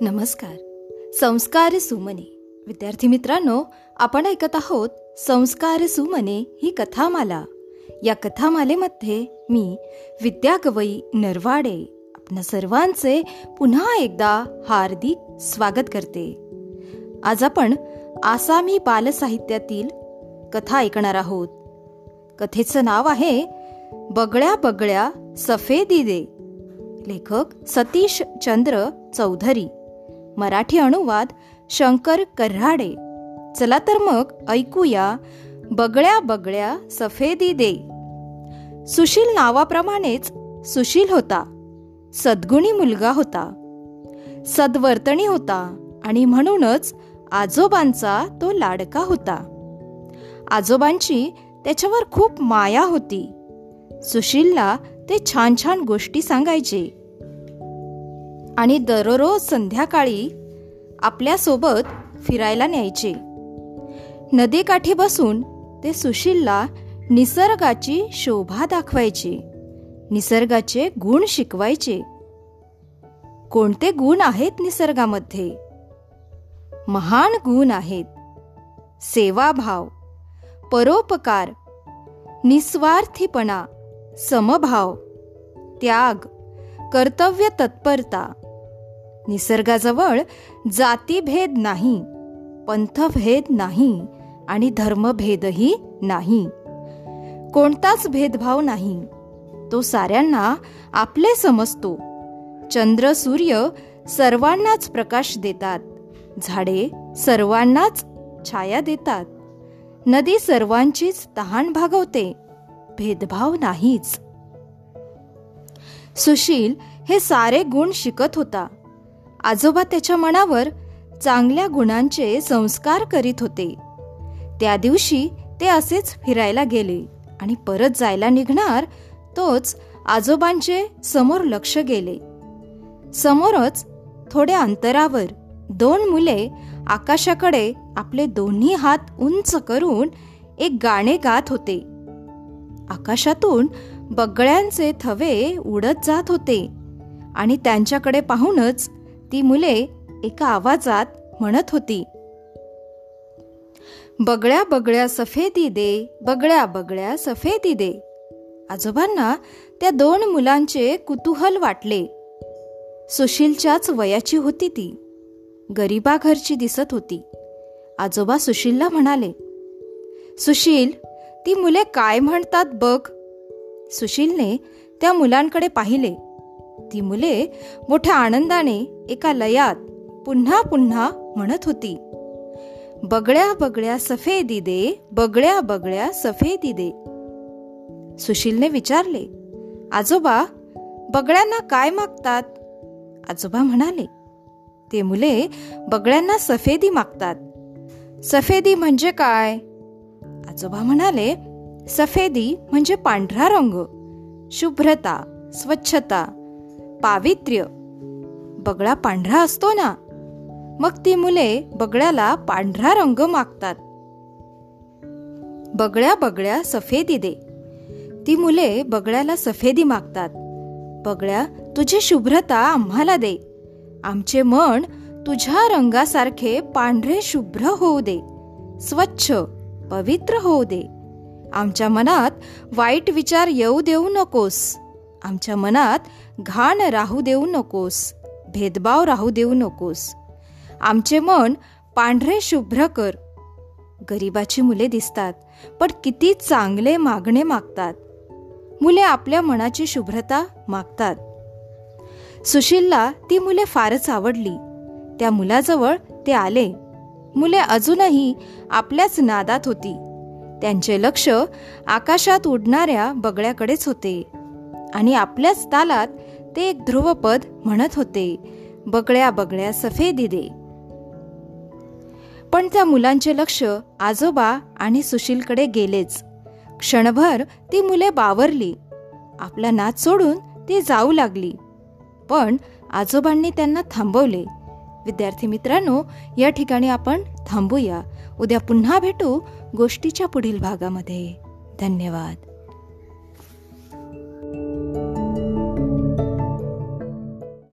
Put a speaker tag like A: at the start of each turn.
A: नमस्कार. संस्कार सुमने. विद्यार्थी मित्रांनो आपण ऐकत आहोत संस्कार सुमने ही कथामाला. या कथामालेमध्ये मी विद्या गवई नरवाडे आपल्या सर्वांचे पुन्हा एकदा हार्दिक स्वागत करते. आज आपण आसामी बालसाहित्यातील कथा ऐकणार आहोत. कथेचं नाव आहे बगळ्या बगळ्या सफेदी दे. लेखक सतीश चंद्र चौधरी. मराठी अनुवाद शंकर कऱ्हाडे चला तर मग ऐकूया बगळ्या बगळ्या सफेदी दे. सुशील नावाप्रमाणेच सुशील होता. सद्गुणी मुलगा होता. सद्वर्तणी होता आणि म्हणूनच आजोबांचा तो लाडका होता. आजोबांची त्याच्यावर खूप माया होती. सुशीलला ते छान छान गोष्टी सांगायचे. आणि दररोज संध्याकाळी आपल्यासोबत फिरायला न्यायचे. नदीकाठी बसून ते सुशीलला निसर्गाची शोभा दाखवायचे. निसर्गाचे गुण शिकवायचे. कोणते गुण आहेत निसर्गामध्ये? महान गुण आहेत. सेवाभाव परोपकार निस्वार्थीपणा समभाव त्याग कर्तव्य तत्परता. निसर्गाजवळ जातीभेद नाही पंथभेद नाही आणि धर्मभेदही नाही. कोणताच भेदभाव नाही. तो साऱ्यांना आपले समजतो. चंद्र सूर्य सर्वांनाच प्रकाश देतात. झाडे सर्वांनाच छाया देतात. नदी सर्वांचीच तहान भागवते. भेदभाव नाहीच. सुशील हे सारे गुण शिकत होता. आजोबा त्याच्या मनावर चांगल्या गुणांचे संस्कार करीत होते. त्या दिवशी ते असेच फिरायला गेले आणि परत जायला निघणार तोच आजोबांचे समोर लक्ष गेले. समोरच थोड्या अंतरावर दोन मुले आकाशाकडे आपले दोन्ही हात उंच करून एक गाणे गात होते. आकाशातून बगळ्यांचे थवे उडत जात होते आणि त्यांच्याकडे पाहूनच ती मुले एका आवाजात म्हणत होती बगळ्या बगळ्या सफेदी दे बगळ्या बगळ्या सफेदी दे. आजोबांना त्या दोन मुलांचे कुतूहल वाटले. सुशीलच्याच वयाची होती ती. गरीबा घरची दिसत होती. आजोबा सुशीलला म्हणाले सुशील ती मुले काय म्हणतात बघ. सुशीलने त्या मुलांकडे पाहिले. ती मुले मोठ्या आनंदाने एका लयात पुन्हा पुन्हा म्हणत होती बगळ्या बगळ्या सफेदी दे बगळ्या बगळ्या सफेदी दे सुशीलने विचारले आजोबा बगळ्यांना काय मागतात? आजोबा म्हणाले ते मुले बगळ्यांना सफेदी मागतात. सफेदी म्हणजे काय? आजोबा म्हणाले सफेदी म्हणजे पांढरा रंग शुभ्रता स्वच्छता पावित्र्य. बगळा पांढरा असतो ना? मग ती मुले बगळ्याला पांढरा रंग मागतात. बगळ्या बगळ्या सफेदी दे. ती मुले बगळ्याला सफेदी मागतात. बगळ्या तुझी शुभ्रता आम्हाला दे. आमचे मन तुझ्या रंगासारखे पांढरे शुभ्र होऊ दे. स्वच्छ पवित्र होऊ दे. आमच्या मनात वाईट विचार येऊ देऊ नकोस. आमच्या मनात घाण राहू देऊ नकोस भेदभाव राहू देऊ नकोस. आमचे मन पांढरे शुभ्र कर. गरिबाची मुले दिसतात पण किती चांगले मागणे मागतात. मुले आपल्या मनाची शुभ्रता मागतात. सुशीलला ती मुले फारच आवडली. त्या मुलाजवळ ते आले. मुले अजूनही आपल्याच नादात होती. त्यांचे लक्ष आकाशात उडणाऱ्या बगळ्याकडेच होते. आणि आपल्याच तालात ते एक ध्रुवपद म्हणत होते बगळ्या बगळ्या सफेदी दे. पण त्या मुलांचे लक्ष आजोबा आणि सुशीलकडे गेलेच. क्षणभर ती मुले बावरली. आपला नाच सोडून ती जाऊ लागली. पण आजोबांनी त्यांना थांबवले. विद्यार्थी मित्रांनो या ठिकाणी आपण थांबूया. उद्या पुन्हा भेटू गोष्टीच्या पुढील भागामध्ये. धन्यवाद.